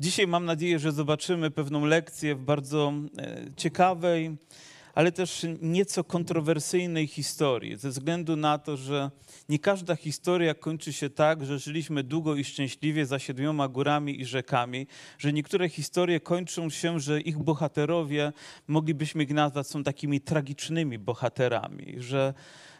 Dzisiaj mam nadzieję, że zobaczymy pewną lekcję w bardzo e, ciekawej, ale też nieco kontrowersyjnej historii, ze względu na to, że nie każda historia kończy się tak, że żyliśmy długo i szczęśliwie za siedmioma górami i rzekami, że niektóre historie kończą się, że ich bohaterowie, moglibyśmy ich nazwać, są takimi tragicznymi bohaterami, że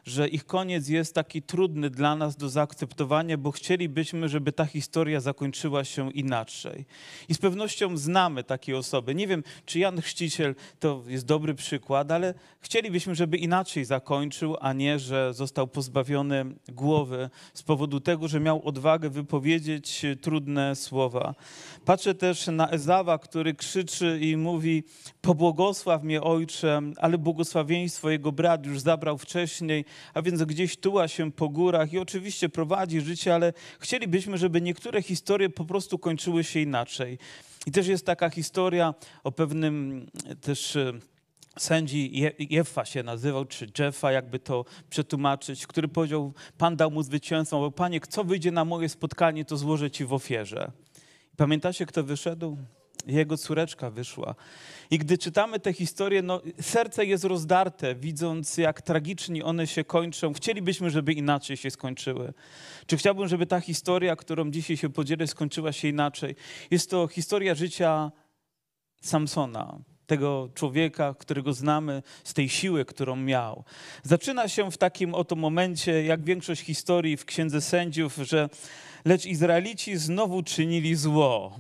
że ich koniec jest taki trudny dla nas do zaakceptowania, bo chcielibyśmy, żeby ta historia zakończyła się inaczej. I z pewnością znamy takie osoby. Nie wiem, czy Jan Chrzciciel to jest dobry przykład, ale chcielibyśmy, żeby inaczej zakończył, a nie, że został pozbawiony głowy z powodu tego, że miał odwagę wypowiedzieć trudne słowa. Patrzę też na Ezawa, który krzyczy i mówi: Pobłogosław mnie, ojcze, ale błogosławieństwo jego brat już zabrał wcześniej a więc gdzieś tuła się po górach i oczywiście prowadzi życie, ale chcielibyśmy, żeby niektóre historie po prostu kończyły się inaczej. I też jest taka historia o pewnym też e, sędzi Jeffa się nazywał, czy Jeffa, jakby to przetłumaczyć, który powiedział, Pan dał mu zwycięstwo, bo Panie, co wyjdzie na moje spotkanie, to złożę Ci w ofierze. Pamiętacie, kto wyszedł? Jego córeczka wyszła. I gdy czytamy te historie, no, serce jest rozdarte, widząc jak tragicznie one się kończą. Chcielibyśmy, żeby inaczej się skończyły. Czy chciałbym, żeby ta historia, którą dzisiaj się podzielę, skończyła się inaczej? Jest to historia życia Samsona, tego człowieka, którego znamy, z tej siły, którą miał. Zaczyna się w takim oto momencie, jak większość historii w Księdze Sędziów, że lecz Izraelici znowu czynili zło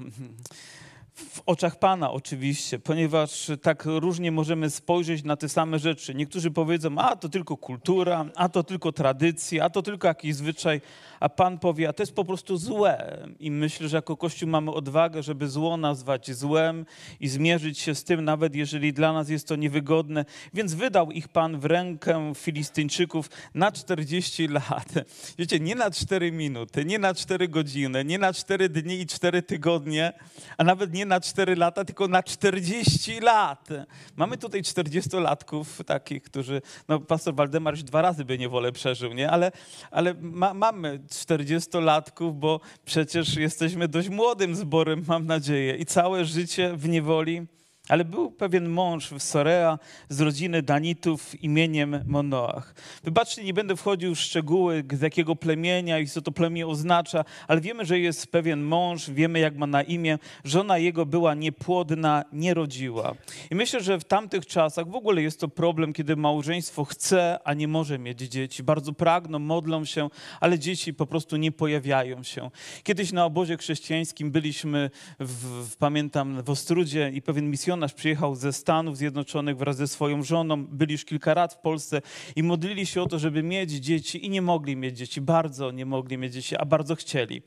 w oczach Pana oczywiście, ponieważ tak różnie możemy spojrzeć na te same rzeczy. Niektórzy powiedzą, a to tylko kultura, a to tylko tradycja, a to tylko jakiś zwyczaj, a Pan powie, a to jest po prostu złe. I myślę, że jako Kościół mamy odwagę, żeby zło nazwać złem i zmierzyć się z tym, nawet jeżeli dla nas jest to niewygodne. Więc wydał ich Pan w rękę Filistyńczyków na 40 lat. Wiecie, nie na 4 minuty, nie na 4 godziny, nie na 4 dni i 4 tygodnie, a nawet nie na 4 lata, tylko na 40 lat. Mamy tutaj 40-latków takich, którzy, no pastor Waldemar już dwa razy by niewolę przeżył, nie? Ale, ale ma, mamy 40-latków, bo przecież jesteśmy dość młodym zborem, mam nadzieję, i całe życie w niewoli ale był pewien mąż w Sorea z rodziny Danitów imieniem Monoach. Wybaczcie, nie będę wchodził w szczegóły, z jakiego plemienia i co to plemię oznacza, ale wiemy, że jest pewien mąż, wiemy jak ma na imię. Żona jego była niepłodna, nie rodziła. I myślę, że w tamtych czasach w ogóle jest to problem, kiedy małżeństwo chce, a nie może mieć dzieci. Bardzo pragną, modlą się, ale dzieci po prostu nie pojawiają się. Kiedyś na obozie chrześcijańskim byliśmy, w, w, pamiętam, w Ostrudzie i pewien misjonarzem misjonarz przyjechał ze Stanów Zjednoczonych wraz ze swoją żoną, byli już kilka lat w Polsce i modlili się o to, żeby mieć dzieci i nie mogli mieć dzieci, bardzo nie mogli mieć dzieci, a bardzo chcieli.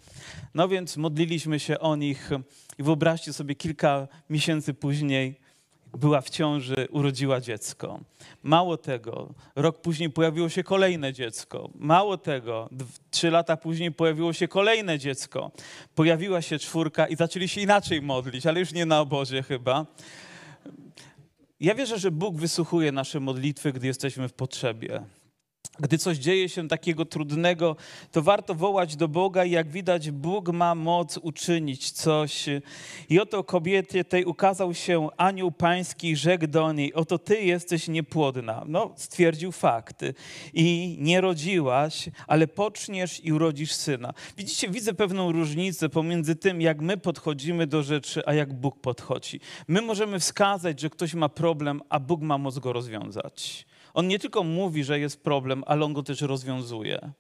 No więc modliliśmy się o nich. I wyobraźcie sobie kilka miesięcy później była w ciąży, urodziła dziecko. Mało tego, rok później pojawiło się kolejne dziecko. Mało tego, trzy lata później pojawiło się kolejne dziecko. Pojawiła się czwórka i zaczęli się inaczej modlić, ale już nie na obozie chyba. Ja wierzę, że Bóg wysłuchuje nasze modlitwy, gdy jesteśmy w potrzebie. Gdy coś dzieje się takiego trudnego, to warto wołać do Boga i jak widać, Bóg ma moc uczynić coś. I oto kobiecie tej ukazał się anioł pański i rzekł do niej, oto ty jesteś niepłodna. No, stwierdził fakt. I nie rodziłaś, ale poczniesz i urodzisz syna. Widzicie, widzę pewną różnicę pomiędzy tym, jak my podchodzimy do rzeczy, a jak Bóg podchodzi. My możemy wskazać, że ktoś ma problem, a Bóg ma moc go rozwiązać. On nie tylko mówi, że jest problem, ale on go też rozwiązuje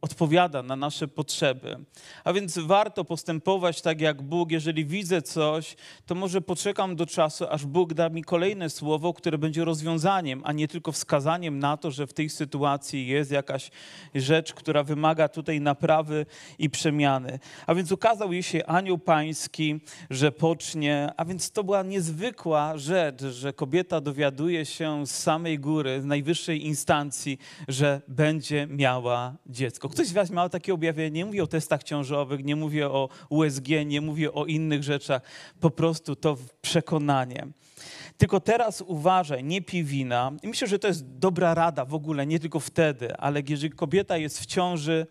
odpowiada na nasze potrzeby. A więc warto postępować tak jak Bóg. Jeżeli widzę coś, to może poczekam do czasu, aż Bóg da mi kolejne słowo, które będzie rozwiązaniem, a nie tylko wskazaniem na to, że w tej sytuacji jest jakaś rzecz, która wymaga tutaj naprawy i przemiany. A więc ukazał jej się anioł pański, że pocznie, a więc to była niezwykła rzecz, że kobieta dowiaduje się z samej góry, z najwyższej instancji, że będzie miała dziecko. Ktoś z Was miał takie objawienie, nie mówię o testach ciążowych, nie mówię o USG, nie mówię o innych rzeczach, po prostu to przekonanie. Tylko teraz uważaj, nie pij wina. I myślę, że to jest dobra rada w ogóle, nie tylko wtedy, ale jeżeli kobieta jest w ciąży,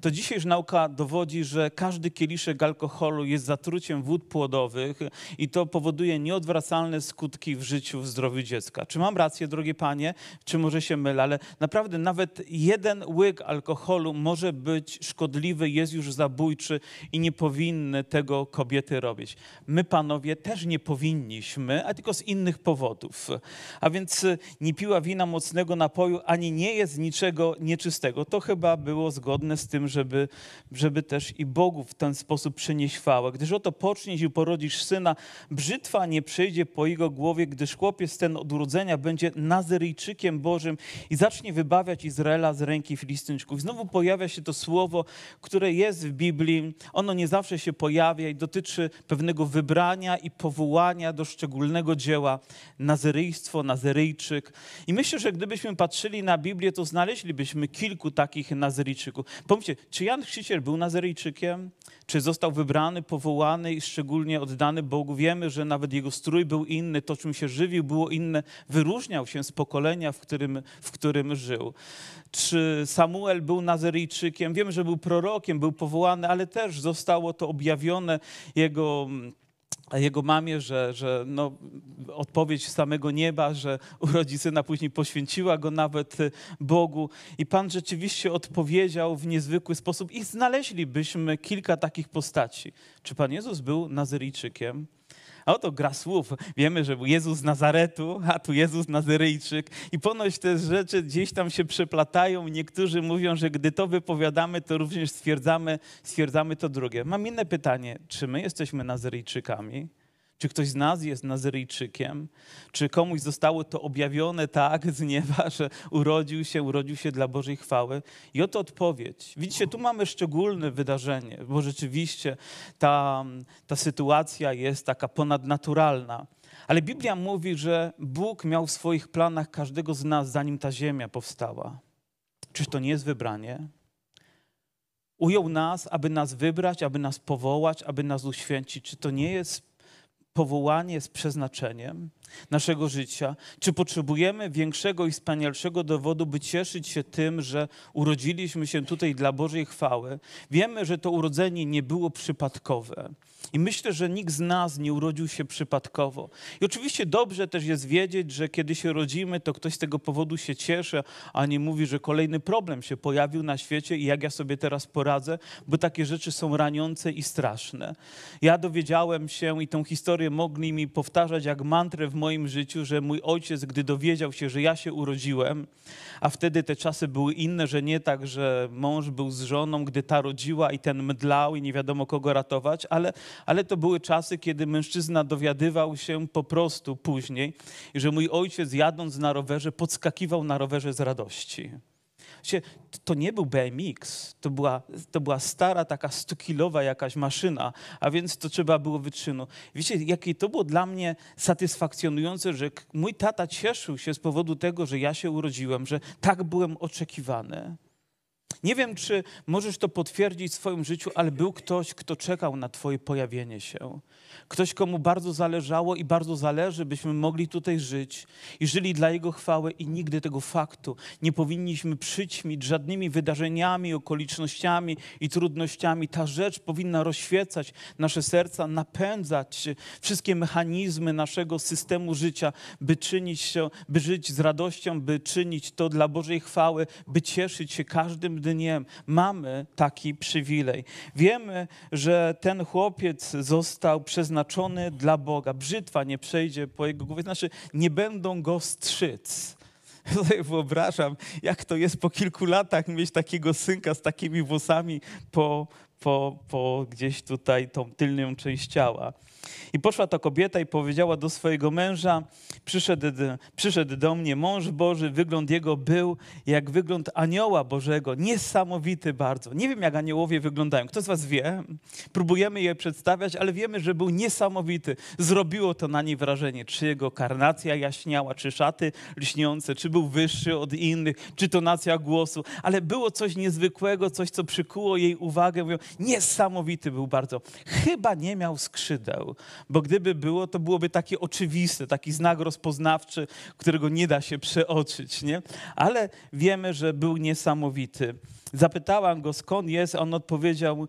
to dzisiejsza nauka dowodzi, że każdy kieliszek alkoholu jest zatruciem wód płodowych i to powoduje nieodwracalne skutki w życiu, w zdrowiu dziecka. Czy mam rację, drogie panie, czy może się mylę, ale naprawdę nawet jeden łyk alkoholu może być szkodliwy, jest już zabójczy i nie powinny tego kobiety robić. My, panowie, też nie powinniśmy, a tylko z innych powodów. A więc nie piła wina mocnego napoju, ani nie jest niczego nieczystego. To chyba było zgodne z tym, żeby, żeby też i Bogu w ten sposób przynieść chwałę. Gdyż oto poczniesz i porodzisz syna, brzytwa nie przejdzie po jego głowie, gdyż chłopiec ten od urodzenia będzie Nazyryjczykiem Bożym i zacznie wybawiać Izraela z ręki Filistynczyków. Znowu pojawia się to słowo, które jest w Biblii. Ono nie zawsze się pojawia i dotyczy pewnego wybrania i powołania do szczególnego dzieła. Nazyryjstwo, Nazyryjczyk. I myślę, że gdybyśmy patrzyli na Biblię, to znaleźlibyśmy kilku takich Nazyryjczyków. Pomyślcie, czy Jan Chrzciciel był Nazyryjczykiem? Czy został wybrany, powołany i szczególnie oddany Bogu? Wiemy, że nawet jego strój był inny, to czym się żywił było inne, wyróżniał się z pokolenia, w którym, w którym żył. Czy Samuel był Nazyryjczykiem? Wiemy, że był prorokiem, był powołany, ale też zostało to objawione jego jego mamie, że, że no, odpowiedź samego nieba, że urodzi syna, później poświęciła go nawet Bogu. I Pan rzeczywiście odpowiedział w niezwykły sposób i znaleźlibyśmy kilka takich postaci. Czy Pan Jezus był Nazyryjczykiem? A oto gra słów. Wiemy, że Jezus z Nazaretu, a tu Jezus Nazyryjczyk. I ponoć te rzeczy gdzieś tam się przeplatają. Niektórzy mówią, że gdy to wypowiadamy, to również stwierdzamy, stwierdzamy to drugie. Mam inne pytanie. Czy my jesteśmy Nazyryjczykami? Czy ktoś z nas jest Nazyryjczykiem? Czy komuś zostało to objawione tak z nieba, że urodził się, urodził się dla Bożej chwały? I oto odpowiedź. Widzicie, tu mamy szczególne wydarzenie, bo rzeczywiście ta, ta sytuacja jest taka ponadnaturalna. Ale Biblia mówi, że Bóg miał w swoich planach każdego z nas, zanim ta ziemia powstała. Czyż to nie jest wybranie? Ujął nas, aby nas wybrać, aby nas powołać, aby nas uświęcić. Czy to nie jest powołanie z przeznaczeniem naszego życia? Czy potrzebujemy większego i wspanialszego dowodu, by cieszyć się tym, że urodziliśmy się tutaj dla Bożej chwały? Wiemy, że to urodzenie nie było przypadkowe. I myślę, że nikt z nas nie urodził się przypadkowo. I oczywiście dobrze też jest wiedzieć, że kiedy się rodzimy, to ktoś z tego powodu się cieszy, a nie mówi, że kolejny problem się pojawił na świecie i jak ja sobie teraz poradzę, bo takie rzeczy są raniące i straszne. Ja dowiedziałem się i tą historię mogli mi powtarzać jak mantrę w moim życiu, że mój ojciec, gdy dowiedział się, że ja się urodziłem, a wtedy te czasy były inne, że nie tak, że mąż był z żoną, gdy ta rodziła i ten mdlał i nie wiadomo kogo ratować, ale ale to były czasy, kiedy mężczyzna dowiadywał się po prostu później, że mój ojciec jadąc na rowerze podskakiwał na rowerze z radości. To nie był BMX, to była, to była stara, taka 100-kilowa jakaś maszyna, a więc to trzeba było wytrzynu. Wiecie, jakie to było dla mnie satysfakcjonujące, że mój tata cieszył się z powodu tego, że ja się urodziłem, że tak byłem oczekiwany. Nie wiem, czy możesz to potwierdzić w swoim życiu, ale był ktoś, kto czekał na Twoje pojawienie się. Ktoś, komu bardzo zależało i bardzo zależy, byśmy mogli tutaj żyć i żyli dla Jego chwały i nigdy tego faktu nie powinniśmy przyćmić żadnymi wydarzeniami, okolicznościami i trudnościami. Ta rzecz powinna rozświecać nasze serca, napędzać wszystkie mechanizmy naszego systemu życia, by czynić się, by żyć z radością, by czynić to dla Bożej chwały, by cieszyć się każdym dniem. Mamy taki przywilej. Wiemy, że ten chłopiec został przeznaczony dla Boga. Brzytwa nie przejdzie po jego głowie, znaczy nie będą go strzyc. Wyobrażam, jak to jest po kilku latach mieć takiego synka z takimi włosami po, po, po gdzieś tutaj tą tylną część ciała. I poszła ta kobieta i powiedziała do swojego męża, przyszedł, przyszedł do mnie mąż Boży, wygląd jego był jak wygląd anioła Bożego, niesamowity bardzo. Nie wiem, jak aniołowie wyglądają. Kto z was wie? Próbujemy je przedstawiać, ale wiemy, że był niesamowity. Zrobiło to na niej wrażenie. Czy jego karnacja jaśniała, czy szaty lśniące, czy był wyższy od innych, czy tonacja głosu, ale było coś niezwykłego, coś, co przykuło jej uwagę. Mówią, niesamowity był bardzo. Chyba nie miał skrzydeł, bo gdyby było, to byłoby takie oczywiste, taki znak rozpoznawczy, którego nie da się przeoczyć, nie? Ale wiemy, że był niesamowity. Zapytałam go, skąd jest, on odpowiedział,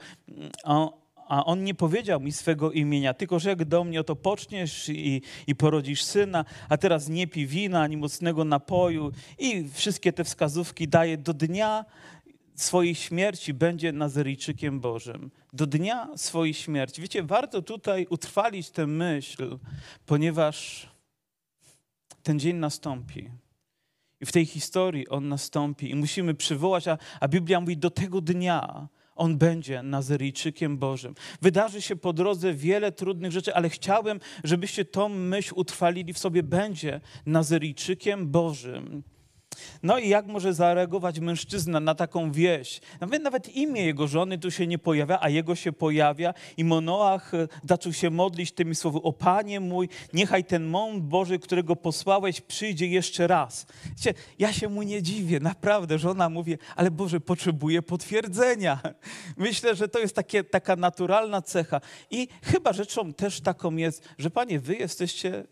a on nie powiedział mi swego imienia, tylko rzekł do mnie, oto poczniesz i, i porodzisz syna, a teraz nie pij wina ani mocnego napoju i wszystkie te wskazówki daje do dnia swojej śmierci będzie Nazaryjczykiem Bożym. Do dnia swojej śmierci. Wiecie, warto tutaj utrwalić tę myśl, ponieważ ten dzień nastąpi. I w tej historii on nastąpi i musimy przywołać, a, a Biblia mówi do tego dnia, on będzie Nazaryjczykiem Bożym. Wydarzy się po drodze wiele trudnych rzeczy, ale chciałem, żebyście tą myśl utrwalili w sobie. Będzie Nazaryjczykiem Bożym. No i jak może zareagować mężczyzna na taką wieść? Nawet, nawet imię jego żony tu się nie pojawia, a jego się pojawia i Monoach e, zaczął się modlić tymi słowy, o Panie mój, niechaj ten mąż Boży, którego posłałeś, przyjdzie jeszcze raz. Wiecie, ja się mu nie dziwię, naprawdę, żona mówi, ale Boże, potrzebuje potwierdzenia. Myślę, że to jest takie, taka naturalna cecha i chyba rzeczą też taką jest, że Panie, wy jesteście...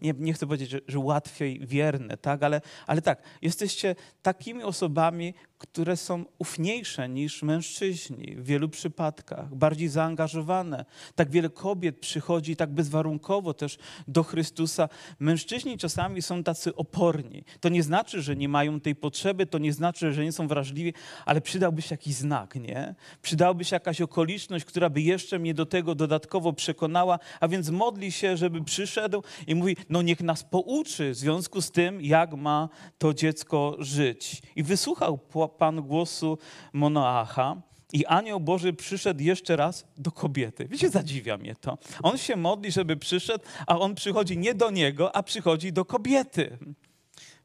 Nie, nie chcę powiedzieć, że, że łatwiej wierne, tak? ale, ale tak, jesteście takimi osobami, które są ufniejsze niż mężczyźni w wielu przypadkach, bardziej zaangażowane. Tak wiele kobiet przychodzi tak bezwarunkowo też do Chrystusa. Mężczyźni czasami są tacy oporni. To nie znaczy, że nie mają tej potrzeby, to nie znaczy, że nie są wrażliwi, ale przydałby się jakiś znak, nie? Przydałby się jakaś okoliczność, która by jeszcze mnie do tego dodatkowo przekonała, a więc modli się, żeby przyszedł i mówi, no niech nas pouczy w związku z tym, jak ma to dziecko żyć. I wysłuchał Pan głosu Monoacha. I anioł Boży przyszedł jeszcze raz do kobiety. Wiecie, zadziwia mnie to. On się modli, żeby przyszedł, a on przychodzi nie do niego, a przychodzi do kobiety.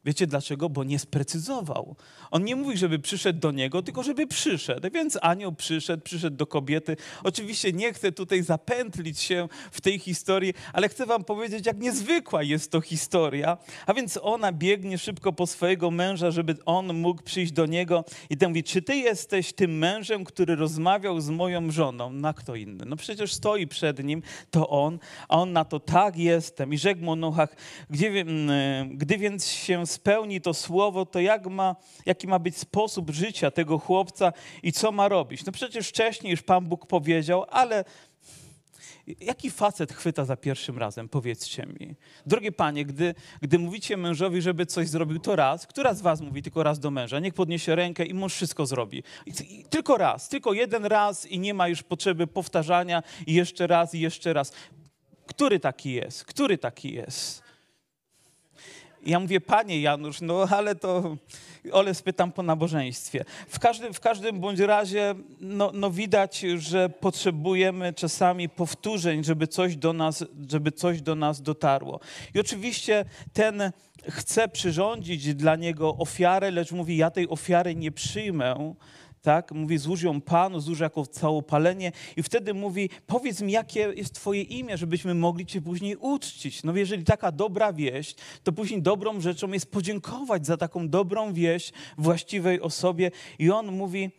Wiecie dlaczego? Bo nie sprecyzował. On nie mówi, żeby przyszedł do niego, tylko żeby przyszedł. Więc anioł przyszedł, przyszedł do kobiety. Oczywiście nie chcę tutaj zapętlić się w tej historii, ale chcę wam powiedzieć, jak niezwykła jest to historia. A więc ona biegnie szybko po swojego męża, żeby on mógł przyjść do niego i ten mówi, czy ty jesteś tym mężem, który rozmawiał z moją żoną? Na kto inny? No przecież stoi przed nim, to on. A on na to, tak jestem. I rzekł mu Noach, gdzie, gdy więc się spełni to słowo, to jak ma, jaki ma być sposób życia tego chłopca i co ma robić? No przecież wcześniej już Pan Bóg powiedział, ale jaki facet chwyta za pierwszym razem? Powiedzcie mi. Drogie panie, gdy, gdy mówicie mężowi, żeby coś zrobił, to raz. Która z was mówi tylko raz do męża? Niech podniesie rękę i mąż wszystko zrobi. I, i, tylko raz, tylko jeden raz i nie ma już potrzeby powtarzania i jeszcze raz i jeszcze raz. Który taki jest? Który taki jest? Ja mówię, panie Janusz, no ale to ole spytam po nabożeństwie. W każdym, w każdym bądź razie no, no widać, że potrzebujemy czasami powtórzeń, żeby coś, do nas, żeby coś do nas dotarło. I oczywiście ten chce przyrządzić dla niego ofiarę, lecz mówi, ja tej ofiary nie przyjmę, tak? Mówi, złóż ją Panu, złóż jako całopalenie i wtedy mówi, powiedz mi, jakie jest Twoje imię, żebyśmy mogli Cię później uczcić. No jeżeli taka dobra wieść, to później dobrą rzeczą jest podziękować za taką dobrą wieść właściwej osobie i on mówi,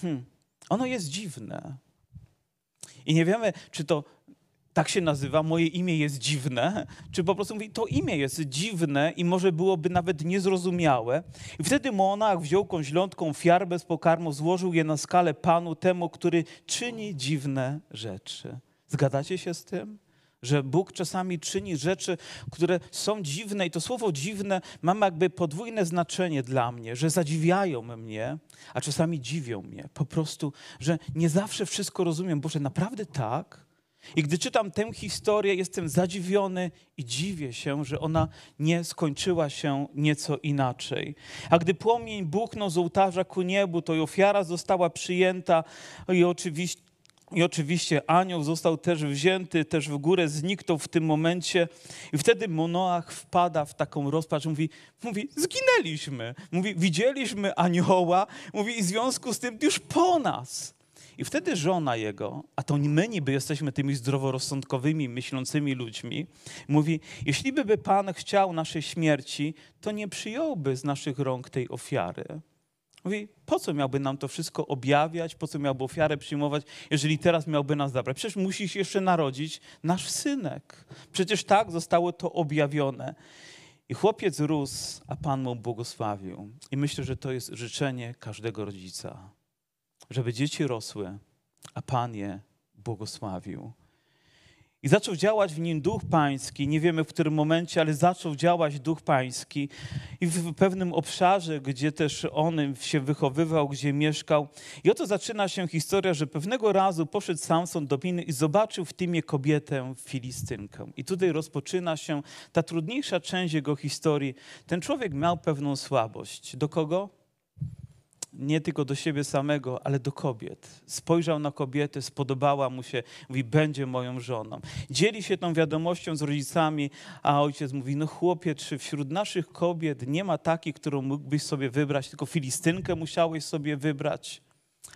hmm, ono jest dziwne. I nie wiemy, czy to tak się nazywa, moje imię jest dziwne, czy po prostu mówi, to imię jest dziwne i może byłoby nawet niezrozumiałe. I wtedy monach wziął kąźlątką fiarbę z pokarmu, złożył je na skalę Panu, temu, który czyni dziwne rzeczy. Zgadzacie się z tym? Że Bóg czasami czyni rzeczy, które są dziwne i to słowo dziwne ma jakby podwójne znaczenie dla mnie, że zadziwiają mnie, a czasami dziwią mnie. Po prostu, że nie zawsze wszystko rozumiem. Boże, naprawdę tak? I gdy czytam tę historię, jestem zadziwiony i dziwię się, że ona nie skończyła się nieco inaczej. A gdy płomień buchnął z ołtarza ku niebu, to i ofiara została przyjęta i oczywiście, i oczywiście anioł został też wzięty, też w górę zniknął w tym momencie. I wtedy Monoach wpada w taką rozpacz. Mówi, mówi, zginęliśmy. Mówi, widzieliśmy anioła. Mówi, i w związku z tym już po nas. I wtedy żona jego, a to my niby jesteśmy tymi zdroworozsądkowymi, myślącymi ludźmi, mówi, jeśli by Pan chciał naszej śmierci, to nie przyjąłby z naszych rąk tej ofiary. Mówi, po co miałby nam to wszystko objawiać, po co miałby ofiarę przyjmować, jeżeli teraz miałby nas zabrać? Przecież musi się jeszcze narodzić nasz synek. Przecież tak zostało to objawione. I chłopiec rósł, a Pan mu błogosławił. I myślę, że to jest życzenie każdego rodzica, żeby dzieci rosły, a Pan je błogosławił. I zaczął działać w nim Duch Pański. Nie wiemy w którym momencie, ale zaczął działać Duch Pański. I w pewnym obszarze, gdzie też on się wychowywał, gdzie mieszkał. I oto zaczyna się historia, że pewnego razu poszedł Samson do miny i zobaczył w tymie kobietę Filistynkę. I tutaj rozpoczyna się ta trudniejsza część jego historii. Ten człowiek miał pewną słabość. Do kogo? Nie tylko do siebie samego, ale do kobiet. Spojrzał na kobietę, spodobała mu się, mówi, będzie moją żoną. Dzieli się tą wiadomością z rodzicami, a ojciec mówi, no chłopie, czy wśród naszych kobiet nie ma takiej, którą mógłbyś sobie wybrać, tylko Filistynkę musiałeś sobie wybrać.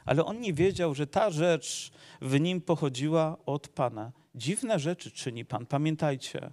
Ale on nie wiedział, że ta rzecz w nim pochodziła od Pana. Dziwne rzeczy czyni Pan, pamiętajcie.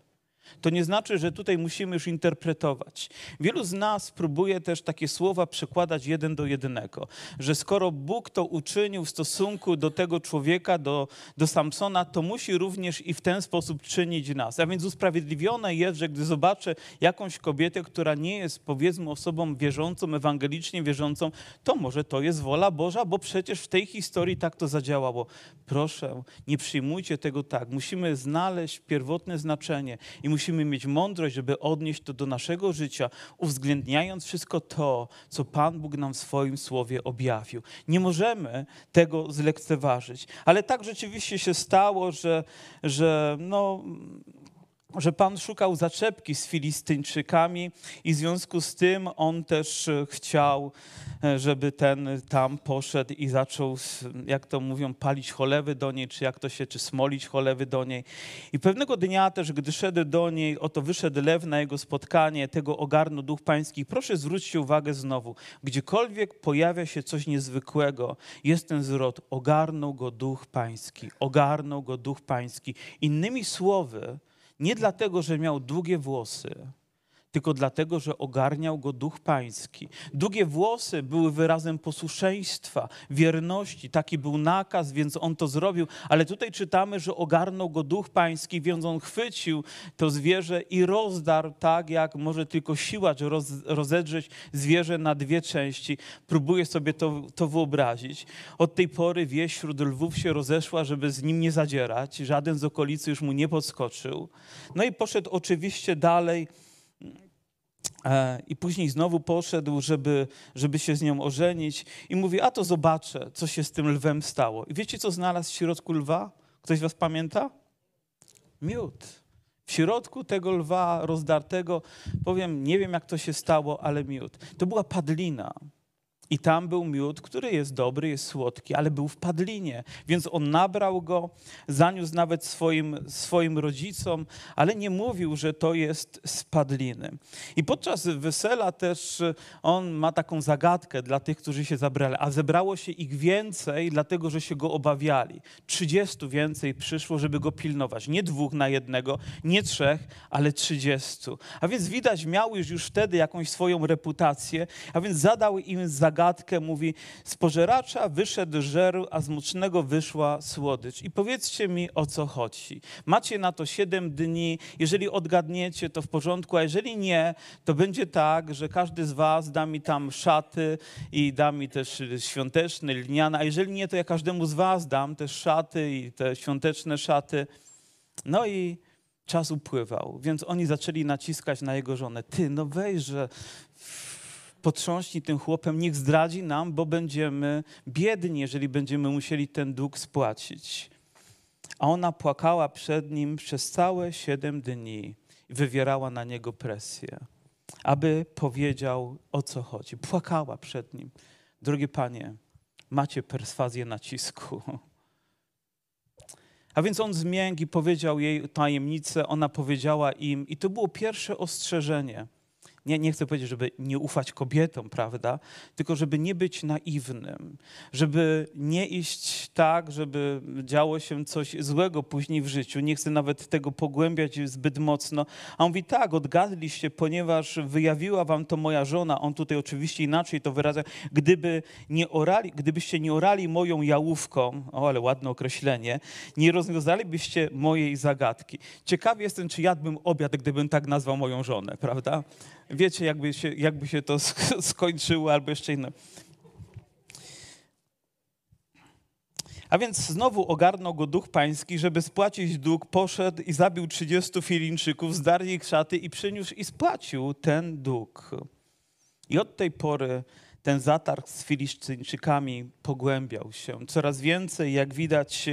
To nie znaczy, że tutaj musimy już interpretować. Wielu z nas próbuje też takie słowa przekładać jeden do jednego, że skoro Bóg to uczynił w stosunku do tego człowieka, do, do Samsona, to musi również i w ten sposób czynić nas. A więc usprawiedliwione jest, że gdy zobaczę jakąś kobietę, która nie jest powiedzmy osobą wierzącą, ewangelicznie wierzącą, to może to jest wola Boża, bo przecież w tej historii tak to zadziałało. Proszę, nie przyjmujcie tego tak. Musimy znaleźć pierwotne znaczenie i musimy mieć mądrość, żeby odnieść to do naszego życia, uwzględniając wszystko to, co Pan Bóg nam w swoim słowie objawił. Nie możemy tego zlekceważyć. Ale tak rzeczywiście się stało, że, że no, że Pan szukał zaczepki z Filistyńczykami i w związku z tym on też e, chciał, e, żeby ten tam poszedł i zaczął, jak to mówią, palić cholewy do niej, czy jak to się, czy smolić cholewy do niej. I pewnego dnia też, gdy szedł do niej, oto wyszedł lew na jego spotkanie, tego ogarnął Duch Pański. Proszę zwróćcie uwagę znowu, gdziekolwiek pojawia się coś niezwykłego, jest ten zwrot, ogarnął go Duch Pański, ogarnął go Duch Pański. Innymi słowy, nie dlatego, że miał długie włosy, tylko dlatego, że ogarniał go duch pański. Długie włosy były wyrazem posłuszeństwa, wierności. Taki był nakaz, więc on to zrobił. Ale tutaj czytamy, że ogarnął go duch pański, więc on chwycił to zwierzę i rozdarł tak, jak może tylko siłacz roz, rozedrzeć zwierzę na dwie części. Próbuję sobie to, to wyobrazić. Od tej pory wieś wśród lwów się rozeszła, żeby z nim nie zadzierać. Żaden z okolicy już mu nie podskoczył. No i poszedł oczywiście dalej I później znowu poszedł, żeby, żeby się z nią ożenić i mówi, a to zobaczę, co się z tym lwem stało. I wiecie, co znalazł w środku lwa? Ktoś was pamięta? Miód. W środku tego lwa rozdartego, powiem, nie wiem jak to się stało, ale miód. To była padlina. I tam był miód, który jest dobry, jest słodki, ale był w padlinie. Więc on nabrał go, zaniósł nawet swoim, swoim rodzicom, ale nie mówił, że to jest z padliny. I podczas wesela też on ma taką zagadkę dla tych, którzy się zabrali. A zebrało się ich więcej, dlatego że się go obawiali. Trzydziestu więcej przyszło, żeby go pilnować. Nie dwóch na jednego, nie trzech, ale trzydziestu. A więc widać, miał już, już wtedy jakąś swoją reputację, a więc zadał im zagadkę zagadkę, mówi, z pożeracza wyszedł żeru, a z mocnego wyszła słodycz. I powiedzcie mi, o co chodzi. Macie na to siedem dni, jeżeli odgadniecie, to w porządku, a jeżeli nie, to będzie tak, że każdy z was da mi tam szaty i da mi też świąteczne, lniane, a jeżeli nie, to ja każdemu z was dam też szaty i te świąteczne szaty. No i czas upływał, więc oni zaczęli naciskać na jego żonę. Ty, no weź, że potrząśnij tym chłopem, niech zdradzi nam, bo będziemy biedni, jeżeli będziemy musieli ten dług spłacić. A ona płakała przed nim przez całe siedem dni i wywierała na niego presję, aby powiedział, o co chodzi. Płakała przed nim. Drogie panie, macie perswazję nacisku. A więc on zmiękł i powiedział jej tajemnicę, ona powiedziała im, i to było pierwsze ostrzeżenie. Nie, nie chcę powiedzieć, żeby nie ufać kobietom, prawda? Tylko żeby nie być naiwnym, żeby nie iść tak, żeby działo się coś złego później w życiu. Nie chcę nawet tego pogłębiać zbyt mocno. A on mówi, tak, odgadliście, ponieważ wyjawiła wam to moja żona. On tutaj oczywiście inaczej to wyraża. Gdyby nie orali, gdybyście nie orali moją jałówką, o ale ładne określenie, nie rozwiązalibyście mojej zagadki. Ciekawy jestem, czy jadłbym obiad, gdybym tak nazwał moją żonę, prawda? Wiecie, jakby się, jakby się to skończyło, albo jeszcze inne. A więc znowu ogarnął go duch pański, żeby spłacić dług, poszedł i zabił 30 filińczyków, zdarł ich szaty i przyniósł i spłacił ten dług. I od tej pory ten zatarg z Filistyńczykami pogłębiał się. Coraz więcej, jak widać,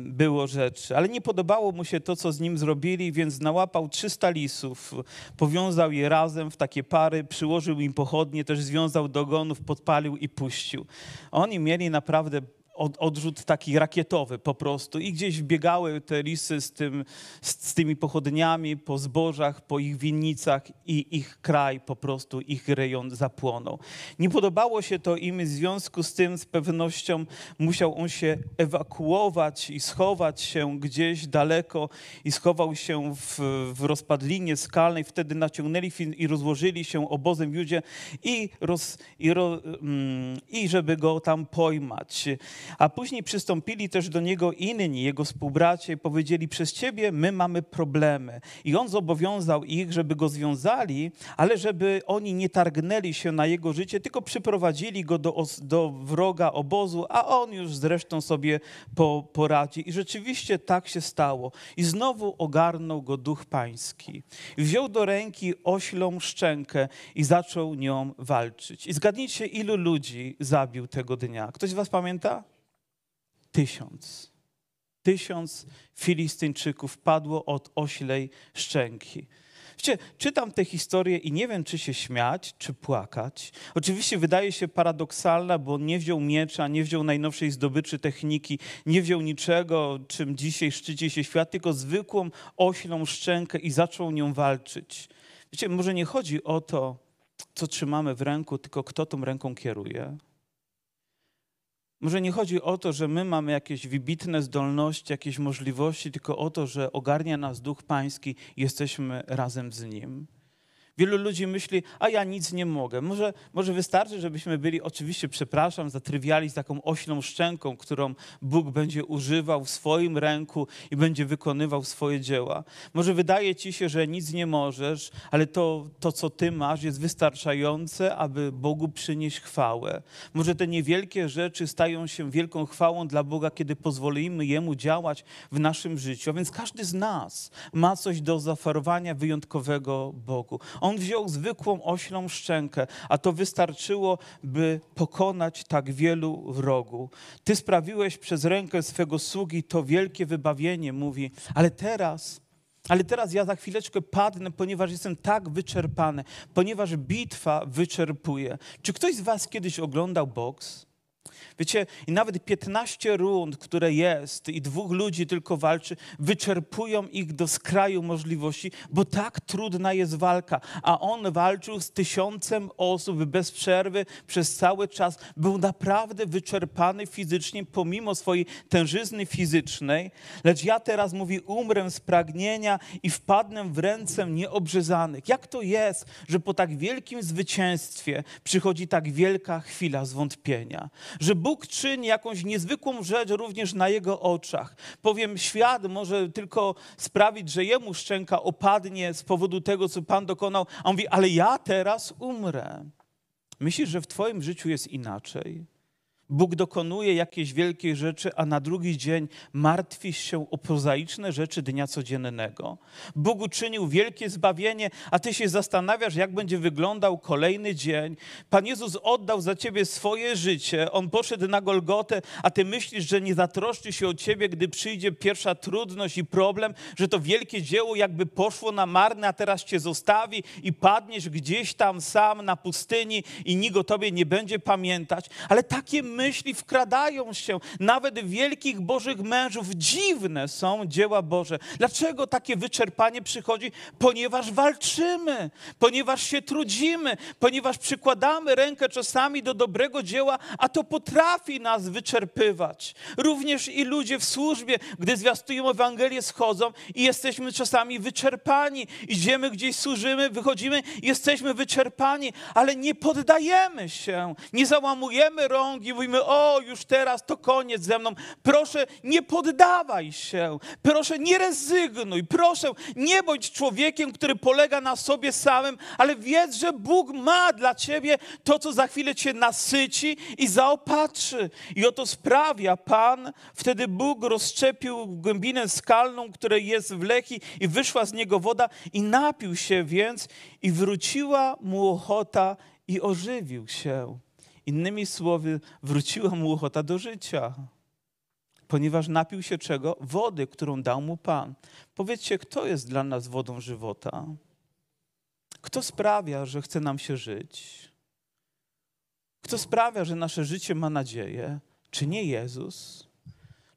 było rzeczy. Ale nie podobało mu się to, co z nim zrobili, więc nałapał 300 lisów, powiązał je razem w takie pary, przyłożył im pochodnie, też związał dogonów, podpalił i puścił. Oni mieli naprawdę od, odrzut taki rakietowy po prostu i gdzieś biegały te lisy z, tym, z, z, tymi pochodniami po zbożach, po ich winnicach i ich kraj po prostu, ich rejon zapłonął. Nie podobało się to im, w związku z tym z pewnością musiał on się ewakuować i schować się gdzieś daleko i schował się w, w rozpadlinie skalnej. Wtedy naciągnęli i rozłożyli się obozem Judzie i, roz, i, ro, mm, i żeby go tam pojmać. A później przystąpili też do niego inni, jego współbracia i powiedzieli, przez ciebie my mamy problemy. I on zobowiązał ich, żeby go związali, ale żeby oni nie targnęli się na jego życie, tylko przyprowadzili go do, do wroga obozu, a on już zresztą sobie po, poradzi. I rzeczywiście tak się stało. I znowu ogarnął go duch pański. Wziął do ręki oślą szczękę i zaczął nią walczyć. I zgadnijcie, ilu ludzi zabił tego dnia. Ktoś z was pamięta? Tysiąc. Tysiąc Filistyńczyków padło od oślej szczęki. Wiecie, czytam tę historię i nie wiem, czy się śmiać, czy płakać. Oczywiście wydaje się paradoksalna, bo nie wziął miecza, nie wziął najnowszej zdobyczy techniki, nie wziął niczego, czym dzisiaj szczyci się świat, tylko zwykłą oślą szczękę i zaczął nią walczyć. Wiecie, może nie chodzi o to, co trzymamy w ręku, tylko kto tą ręką kieruje. Może nie chodzi o to, że my mamy jakieś wybitne zdolności, jakieś możliwości, tylko o to, że ogarnia nas Duch Pański i jesteśmy razem z Nim. Wielu ludzi myśli, a ja nic nie mogę. Może, może wystarczy, żebyśmy byli, oczywiście, przepraszam za trywializm, taką oślą szczęką, którą Bóg będzie używał w swoim ręku i będzie wykonywał swoje dzieła. Może wydaje ci się, że nic nie możesz, ale to, to co ty masz, jest wystarczające, aby Bogu przynieść chwałę. Może te niewielkie rzeczy stają się wielką chwałą dla Boga, kiedy pozwolimy Jemu działać w naszym życiu. A więc każdy z nas ma coś do zaoferowania wyjątkowego Bogu. On wziął zwykłą oślą szczękę, a to wystarczyło, by pokonać tak wielu wrogów. Ty sprawiłeś przez rękę swego sługi to wielkie wybawienie, mówi, ale teraz ale teraz ja za chwileczkę padnę, ponieważ jestem tak wyczerpany, ponieważ bitwa wyczerpuje. Czy ktoś z Was kiedyś oglądał boks? Wiecie, i nawet 15 rund, które jest i dwóch ludzi tylko walczy, wyczerpują ich do skraju możliwości, bo tak trudna jest walka. A on walczył z tysiącem osób bez przerwy przez cały czas. Był naprawdę wyczerpany fizycznie, pomimo swojej tężyzny fizycznej. Lecz ja teraz, mówi, umrę z pragnienia i wpadnę w ręce nieobrzezanych. Jak to jest, że po tak wielkim zwycięstwie przychodzi tak wielka chwila zwątpienia? Że Bóg czyni jakąś niezwykłą rzecz również na jego oczach. Powiem, świat może tylko sprawić, że jemu szczęka opadnie z powodu tego, co Pan dokonał, a on mówi, ale ja teraz umrę. Myślisz, że w Twoim życiu jest inaczej? Bóg dokonuje jakiejś wielkiej rzeczy, a na drugi dzień martwisz się o prozaiczne rzeczy dnia codziennego. Bóg uczynił wielkie zbawienie, a ty się zastanawiasz, jak będzie wyglądał kolejny dzień. Pan Jezus oddał za ciebie swoje życie. On poszedł na Golgotę, a ty myślisz, że nie zatroszczy się o ciebie, gdy przyjdzie pierwsza trudność i problem, że to wielkie dzieło jakby poszło na marne, a teraz cię zostawi i padniesz gdzieś tam sam na pustyni i nikt o tobie nie będzie pamiętać. Ale takie myśli wkradają się, nawet wielkich Bożych mężów. Dziwne są dzieła Boże. Dlaczego takie wyczerpanie przychodzi? Ponieważ walczymy, ponieważ się trudzimy, ponieważ przykładamy rękę czasami do dobrego dzieła, a to potrafi nas wyczerpywać. Również i ludzie w służbie, gdy zwiastują Ewangelię, schodzą i jesteśmy czasami wyczerpani. Idziemy gdzieś, służymy, wychodzimy, jesteśmy wyczerpani, ale nie poddajemy się, nie załamujemy rąk i mówimy, o już teraz to koniec ze mną. Proszę, nie poddawaj się, proszę, nie rezygnuj, proszę, nie bądź człowiekiem, który polega na sobie samym, ale wiedz, że Bóg ma dla ciebie to, co za chwilę cię nasyci i zaopatrzy. I oto sprawia Pan, wtedy Bóg rozszczepił głębinę skalną, która jest w Lechi i wyszła z niego woda i napił się więc i wróciła mu ochota i ożywił się. Innymi słowy, wróciła mu ochota do życia, ponieważ napił się czego? Wody, którą dał mu Pan. Powiedzcie, kto jest dla nas wodą żywota? Kto sprawia, że chce nam się żyć? Kto sprawia, że nasze życie ma nadzieję? Czy nie Jezus?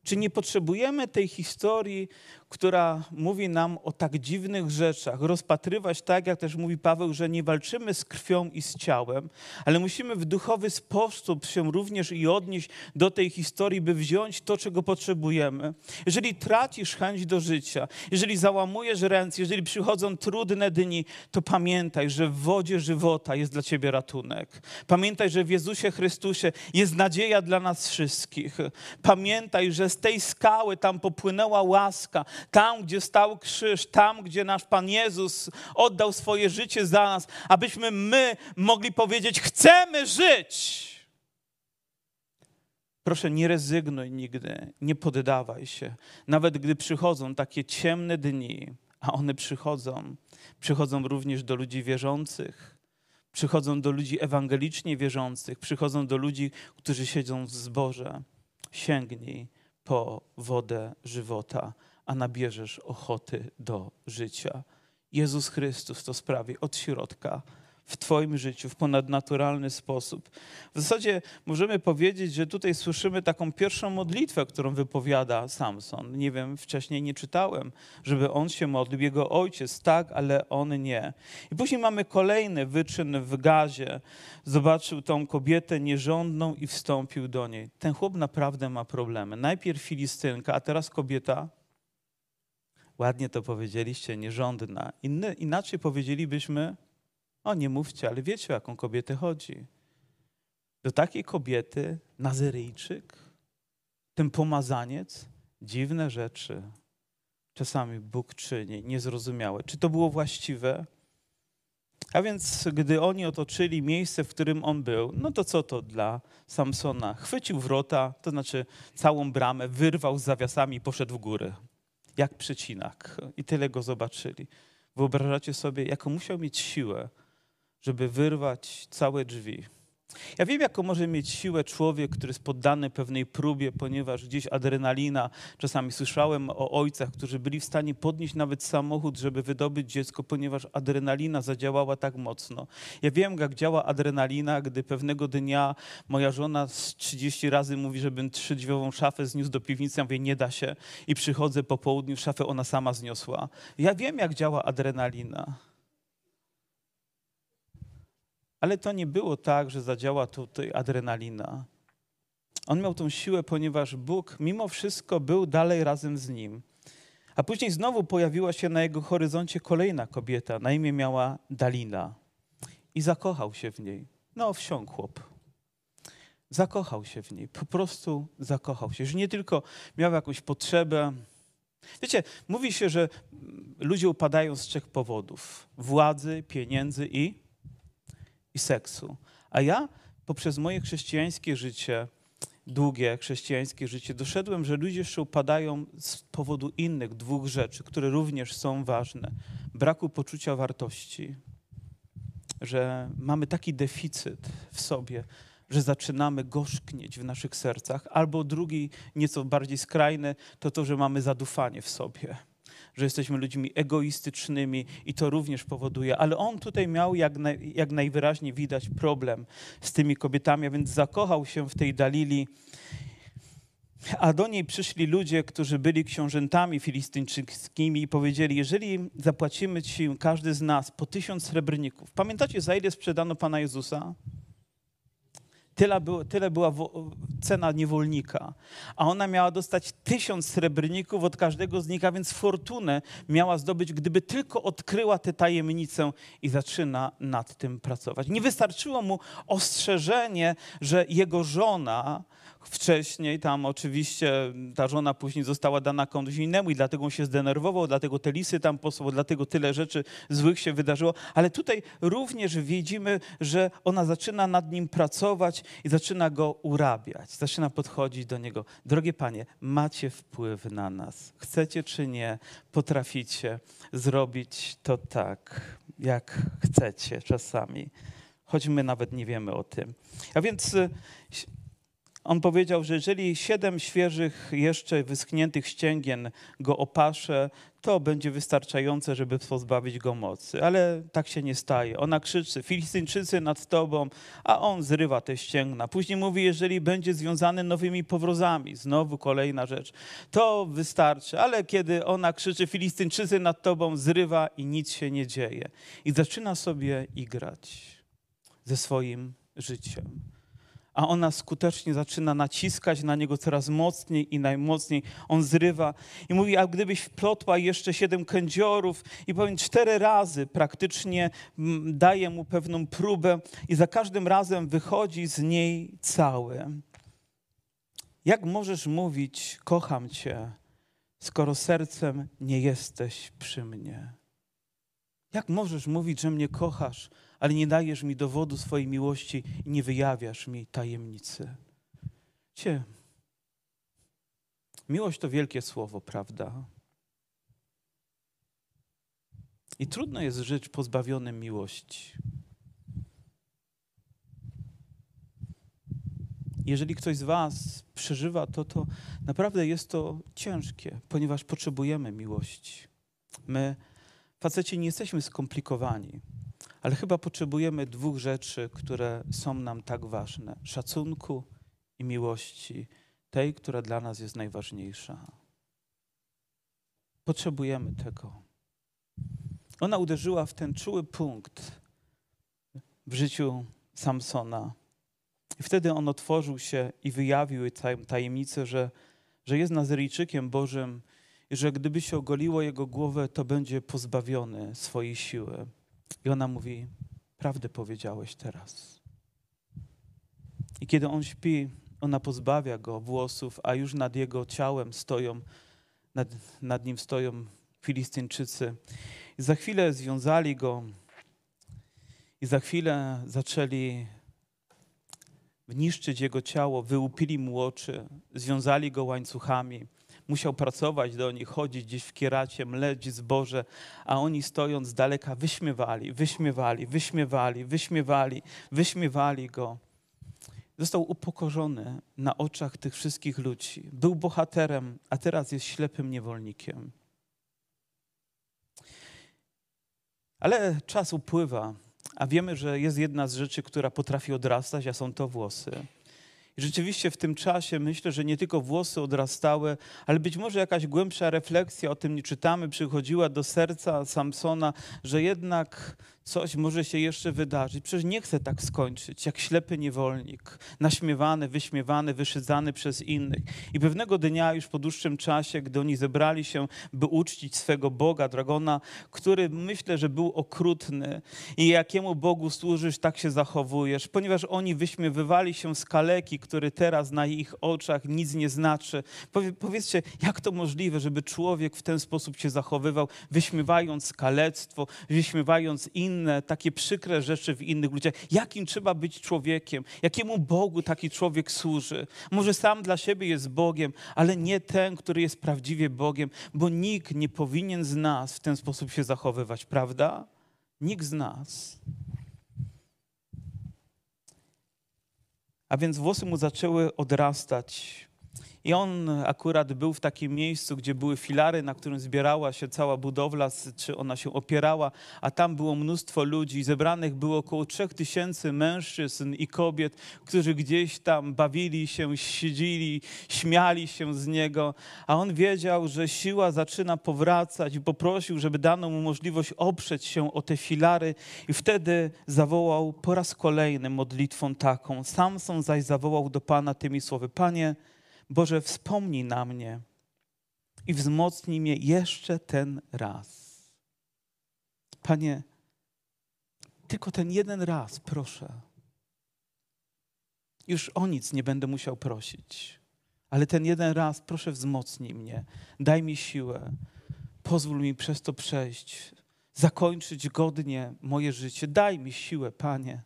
Czy nie potrzebujemy tej historii, która mówi nam o tak dziwnych rzeczach, rozpatrywać tak, jak też mówi Paweł, że nie walczymy z krwią i z ciałem, ale musimy w duchowy sposób się również i odnieść do tej historii, by wziąć to, czego potrzebujemy. Jeżeli tracisz chęć do życia, jeżeli załamujesz ręce, jeżeli przychodzą trudne dni, to pamiętaj, że w wodzie żywota jest dla ciebie ratunek. Pamiętaj, że w Jezusie Chrystusie jest nadzieja dla nas wszystkich. Pamiętaj, że z tej skały tam popłynęła łaska, tam, gdzie stał krzyż, tam, gdzie nasz Pan Jezus oddał swoje życie za nas, abyśmy my mogli powiedzieć: Chcemy żyć. Proszę, nie rezygnuj nigdy, nie poddawaj się. Nawet gdy przychodzą takie ciemne dni, a one przychodzą, przychodzą również do ludzi wierzących, przychodzą do ludzi ewangelicznie wierzących, przychodzą do ludzi, którzy siedzą w zborze. Sięgnij po wodę żywota a nabierzesz ochoty do życia. Jezus Chrystus to sprawi od środka w Twoim życiu w ponadnaturalny sposób. W zasadzie możemy powiedzieć, że tutaj słyszymy taką pierwszą modlitwę, którą wypowiada Samson. Nie wiem, wcześniej nie czytałem, żeby on się modlił, jego ojciec tak, ale on nie. I później mamy kolejny wyczyn w gazie. Zobaczył tą kobietę nierządną i wstąpił do niej. Ten chłop naprawdę ma problemy. Najpierw Filistynka, a teraz kobieta ładnie to powiedzieliście, nierządna. Inny, inaczej powiedzielibyśmy, o nie mówcie, ale wiecie o jaką kobietę chodzi. Do takiej kobiety Nazyryjczyk, ten pomazaniec, dziwne rzeczy czasami Bóg czyni, niezrozumiałe. Czy to było właściwe? A więc, gdy oni otoczyli miejsce, w którym on był, no to co to dla Samsona? Chwycił wrota, to znaczy całą bramę, wyrwał z zawiasami i poszedł w górę jak przecinak. I tyle go zobaczyli. Wyobrażacie sobie, jaką musiał mieć siłę, żeby wyrwać całe drzwi ja wiem, jaką może mieć siłę człowiek, który jest poddany pewnej próbie, ponieważ gdzieś adrenalina, czasami słyszałem o ojcach, którzy byli w stanie podnieść nawet samochód, żeby wydobyć dziecko, ponieważ adrenalina zadziałała tak mocno. Ja wiem, jak działa adrenalina, gdy pewnego dnia moja żona z 30 razy mówi, żebym trzydźwiową szafę zniósł do piwnicy, ja mówię, nie da się. I przychodzę po południu, szafę ona sama zniosła. Ja wiem, jak działa adrenalina. Ale to nie było tak, że zadziała tutaj adrenalina. On miał tą siłę, ponieważ Bóg mimo wszystko był dalej razem z nim. A później znowu pojawiła się na jego horyzoncie kolejna kobieta. Na imię miała Dalina. I zakochał się w niej. No, wsiąkł chłop. Zakochał się w niej. Po prostu zakochał się. Że nie tylko miał jakąś potrzebę. Wiecie, mówi się, że ludzie upadają z trzech powodów: władzy, pieniędzy i i seksu. A ja poprzez moje chrześcijańskie życie, długie chrześcijańskie życie, doszedłem, że ludzie jeszcze upadają z powodu innych dwóch rzeczy, które również są ważne. Braku poczucia wartości, że mamy taki deficyt w sobie, że zaczynamy gorzknieć w naszych sercach, albo drugi, nieco bardziej skrajny, to to, że mamy zadufanie w sobie że jesteśmy ludźmi egoistycznymi i to również powoduje. Ale on tutaj miał, jak, naj, jak najwyraźniej widać, problem z tymi kobietami, a więc zakochał się w tej Dalili. A do niej przyszli ludzie, którzy byli książętami filistyńczyckimi i powiedzieli, jeżeli zapłacimy ci, każdy z nas, po tysiąc srebrników. Pamiętacie, za ile sprzedano Pana Jezusa? Tyle, było, tyle była cena niewolnika, a ona miała dostać tysiąc srebrników od każdego z nich, a więc fortunę miała zdobyć, gdyby tylko odkryła tę tajemnicę i zaczyna nad tym pracować. Nie wystarczyło mu ostrzeżenie, że jego żona wcześniej, tam oczywiście ta żona później została dana komuś innemu i dlatego on się zdenerwował, dlatego te lisy tam posłał, dlatego tyle rzeczy złych się wydarzyło, ale tutaj również widzimy, że ona zaczyna nad nim pracować i zaczyna go urabiać, zaczyna podchodzić do niego. Drogie panie, macie wpływ na nas. Chcecie czy nie, potraficie zrobić to tak, jak chcecie czasami, choć my nawet nie wiemy o tym. A więc on powiedział, że jeżeli siedem świeżych, jeszcze wyschniętych ścięgien go opasze, to będzie wystarczające, żeby pozbawić go mocy. Ale tak się nie staje. Ona krzyczy, Filistyńczycy nad tobą, a on zrywa te ścięgna. Później mówi, jeżeli będzie związany nowymi powrozami, znowu kolejna rzecz, to wystarczy. Ale kiedy ona krzyczy, Filistyńczycy nad tobą, zrywa i nic się nie dzieje. I zaczyna sobie igrać ze swoim życiem a ona skutecznie zaczyna naciskać na niego coraz mocniej i najmocniej. On zrywa i mówi, a gdybyś wplotła jeszcze siedem kędziorów i powiem cztery razy praktycznie daje mu pewną próbę i za każdym razem wychodzi z niej cały. Jak możesz mówić, kocham cię, skoro sercem nie jesteś przy mnie? Jak możesz mówić, że mnie kochasz, ale nie dajesz mi dowodu swojej miłości i nie wyjawiasz mi tajemnicy. Cie, miłość to wielkie słowo, prawda? I trudno jest żyć pozbawionym miłości. Jeżeli ktoś z Was przeżywa to, to naprawdę jest to ciężkie, ponieważ potrzebujemy miłości. My, faceci, nie jesteśmy skomplikowani. Ale chyba potrzebujemy dwóch rzeczy, które są nam tak ważne: szacunku i miłości, tej, która dla nas jest najważniejsza. Potrzebujemy tego. Ona uderzyła w ten czuły punkt w życiu Samsona. I wtedy on otworzył się i wyjawił tajemnicę, że, że jest Nazyryjczykiem Bożym i że gdyby się ogoliło jego głowę, to będzie pozbawiony swojej siły. I ona mówi: Prawdę powiedziałeś teraz. I kiedy on śpi, ona pozbawia go włosów, a już nad jego ciałem stoją, nad, nad nim stoją Filistyńczycy. I za chwilę związali go i za chwilę zaczęli niszczyć jego ciało, wyłupili mu oczy, związali go łańcuchami musiał pracować do nich, chodzić gdzieś w kieracie, mleć zboże, a oni stojąc z daleka wyśmiewali, wyśmiewali, wyśmiewali, wyśmiewali, wyśmiewali go. Został upokorzony na oczach tych wszystkich ludzi. Był bohaterem, a teraz jest ślepym niewolnikiem. Ale czas upływa, a wiemy, że jest jedna z rzeczy, która potrafi odrastać, a są to włosy. I rzeczywiście w tym czasie myślę, że nie tylko włosy odrastały, ale być może jakaś głębsza refleksja o tym nie czytamy, przychodziła do serca Samsona, że jednak coś może się jeszcze wydarzyć. Przecież nie chcę tak skończyć, jak ślepy niewolnik, naśmiewany, wyśmiewany, wyszydzany przez innych. I pewnego dnia, już po dłuższym czasie, gdy oni zebrali się, by uczcić swego Boga, Dragona, który myślę, że był okrutny i jakiemu Bogu służysz, tak się zachowujesz, ponieważ oni wyśmiewywali się z kaleki, który teraz na ich oczach nic nie znaczy. Powie, powiedzcie, jak to możliwe, żeby człowiek w ten sposób się zachowywał, wyśmiewając kalectwo, wyśmiewając innych, inne takie przykre rzeczy w innych ludziach. Jakim trzeba być człowiekiem? Jakiemu Bogu taki człowiek służy? Może sam dla siebie jest Bogiem, ale nie ten, który jest prawdziwie Bogiem, bo nikt nie powinien z nas w ten sposób się zachowywać, prawda? Nikt z nas. A więc włosy mu zaczęły odrastać. I on akurat był w takim miejscu, gdzie były filary, na którym zbierała się cała budowla, czy ona się opierała, a tam było mnóstwo ludzi. Zebranych było około trzech tysięcy mężczyzn i kobiet, którzy gdzieś tam bawili się, siedzieli, śmiali się z niego. A on wiedział, że siła zaczyna powracać i poprosił, żeby dano mu możliwość oprzeć się o te filary. I wtedy zawołał po raz kolejny modlitwą taką. Samson zaś zawołał do Pana tymi słowy: Panie, Boże, wspomnij na mnie i wzmocnij mnie jeszcze ten raz. Panie, tylko ten jeden raz, proszę. Już o nic nie będę musiał prosić, ale ten jeden raz, proszę, wzmocnij mnie, daj mi siłę, pozwól mi przez to przejść, zakończyć godnie moje życie. Daj mi siłę, Panie.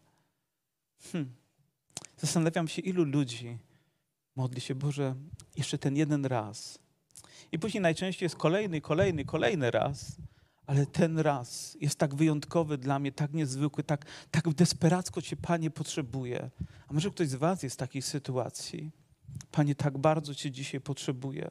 Hm. Zastanawiam się, ilu ludzi modli się, Boże, jeszcze ten jeden raz. I później najczęściej jest kolejny, kolejny, kolejny raz, ale ten raz jest tak wyjątkowy dla mnie, tak niezwykły, tak, tak desperacko Cię, Panie, potrzebuję. A może ktoś z Was jest w takiej sytuacji? Panie, tak bardzo Cię dzisiaj potrzebuję.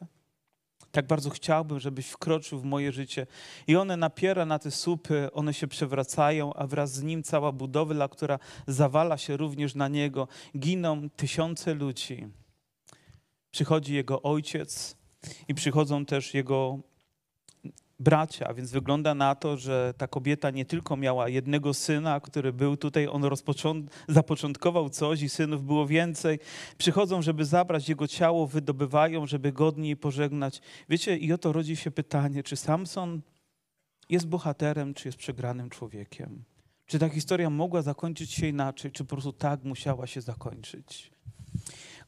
Tak bardzo chciałbym, żebyś wkroczył w moje życie. I one napiera na te słupy, one się przewracają, a wraz z nim cała budowla, która zawala się również na niego. Giną tysiące ludzi. Przychodzi jego ojciec i przychodzą też jego bracia, więc wygląda na to, że ta kobieta nie tylko miała jednego syna, który był tutaj, on zapoczątkował coś i synów było więcej. Przychodzą, żeby zabrać jego ciało, wydobywają, żeby godniej pożegnać. Wiecie, i oto rodzi się pytanie, czy Samson jest bohaterem, czy jest przegranym człowiekiem? Czy ta historia mogła zakończyć się inaczej, czy po prostu tak musiała się zakończyć?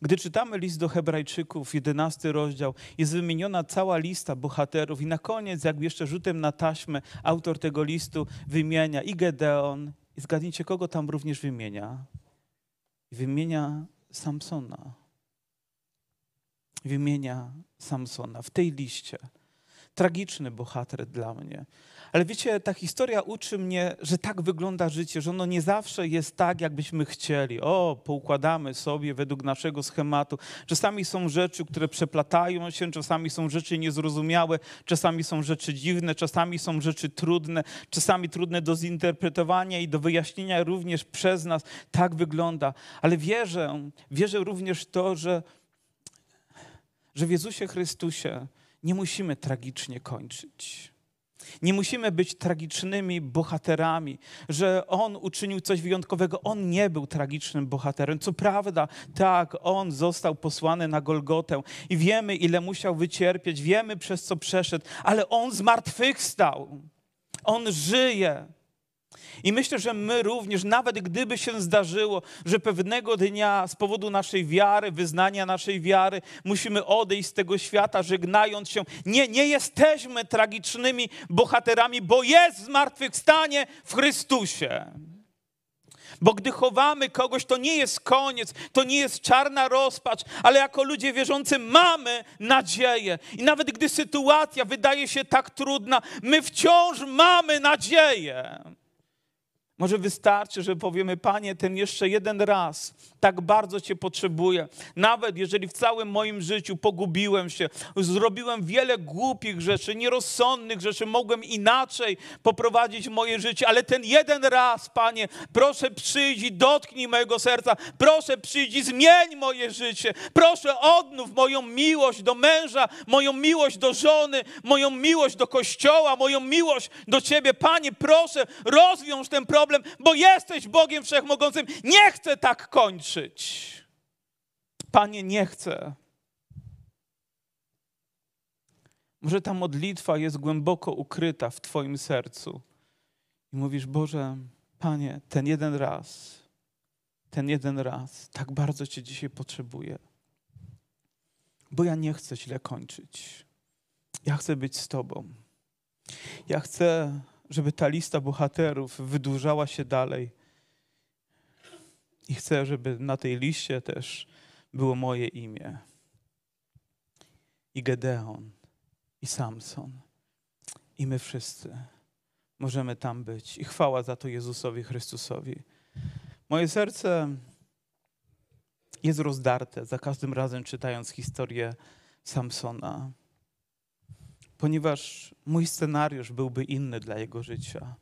Gdy czytamy list do Hebrajczyków, 11 rozdział, jest wymieniona cała lista bohaterów, i na koniec, jakby jeszcze rzutem na taśmę, autor tego listu wymienia i Gedeon, i zgadnijcie, kogo tam również wymienia? Wymienia Samsona. Wymienia Samsona w tej liście. Tragiczny bohater dla mnie. Ale wiecie, ta historia uczy mnie, że tak wygląda życie, że ono nie zawsze jest tak, jakbyśmy chcieli. O, poukładamy sobie według naszego schematu. Czasami są rzeczy, które przeplatają się, czasami są rzeczy niezrozumiałe, czasami są rzeczy dziwne, czasami są rzeczy trudne, czasami trudne do zinterpretowania i do wyjaśnienia również przez nas. Tak wygląda. Ale wierzę, wierzę również to, że, że w Jezusie Chrystusie nie musimy tragicznie kończyć. Nie musimy być tragicznymi bohaterami, że on uczynił coś wyjątkowego. On nie był tragicznym bohaterem. Co prawda, tak, on został posłany na Golgotę i wiemy, ile musiał wycierpieć, wiemy, przez co przeszedł, ale on zmartwychwstał. On żyje. I myślę, że my również, nawet gdyby się zdarzyło, że pewnego dnia z powodu naszej wiary, wyznania naszej wiary, musimy odejść z tego świata, żegnając się, nie, nie jesteśmy tragicznymi bohaterami, bo jest zmartwychwstanie w Chrystusie. Bo gdy chowamy kogoś, to nie jest koniec, to nie jest czarna rozpacz, ale jako ludzie wierzący mamy nadzieję. I nawet gdy sytuacja wydaje się tak trudna, my wciąż mamy nadzieję. Może wystarczy, że powiemy, Panie, ten jeszcze jeden raz, tak bardzo Cię potrzebuję. Nawet jeżeli w całym moim życiu pogubiłem się, zrobiłem wiele głupich rzeczy, nierozsądnych rzeczy, mogłem inaczej poprowadzić moje życie, ale ten jeden raz, Panie, proszę przyjdź i dotknij mojego serca, proszę przyjdź i zmień moje życie, proszę odnów moją miłość do męża, moją miłość do żony, moją miłość do kościoła, moją miłość do Ciebie. Panie, proszę, rozwiąż ten problem problem, bo jesteś Bogiem Wszechmogącym. Nie chcę tak kończyć. Panie, nie chcę. Może ta modlitwa jest głęboko ukryta w Twoim sercu. I mówisz, Boże, Panie, ten jeden raz, ten jeden raz, tak bardzo Cię dzisiaj potrzebuję. Bo ja nie chcę źle kończyć. Ja chcę być z Tobą. Ja chcę żeby ta lista bohaterów wydłużała się dalej. I chcę, żeby na tej liście też było moje imię. I Gedeon, i Samson, i my wszyscy możemy tam być. I chwała za to Jezusowi Chrystusowi. Moje serce jest rozdarte za każdym razem czytając historię Samsona. Ponieważ mój scenariusz byłby inny dla jego życia.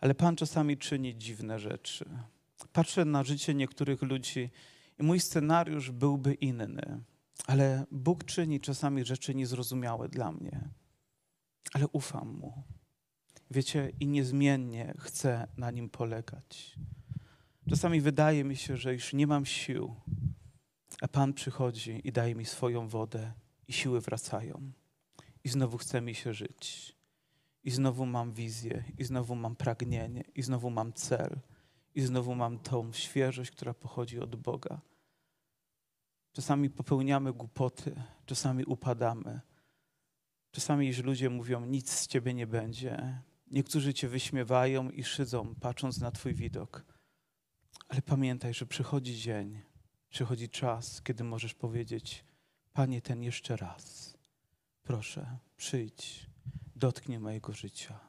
Ale Pan czasami czyni dziwne rzeczy. Patrzę na życie niektórych ludzi i mój scenariusz byłby inny. Ale Bóg czyni czasami rzeczy niezrozumiałe dla mnie. Ale ufam Mu. Wiecie, i niezmiennie chcę na Nim polegać. Czasami wydaje mi się, że już nie mam sił, a Pan przychodzi i daje mi swoją wodę i siły wracają. I znowu chce mi się żyć. I znowu mam wizję, i znowu mam pragnienie, i znowu mam cel, i znowu mam tą świeżość, która pochodzi od Boga. Czasami popełniamy głupoty, czasami upadamy. Czasami już ludzie mówią, nic z ciebie nie będzie. Niektórzy cię wyśmiewają i szydzą, patrząc na twój widok. Ale pamiętaj, że przychodzi dzień, przychodzi czas, kiedy możesz powiedzieć: Panie, ten jeszcze raz. Proszę, przyjdź, dotknij mojego życia.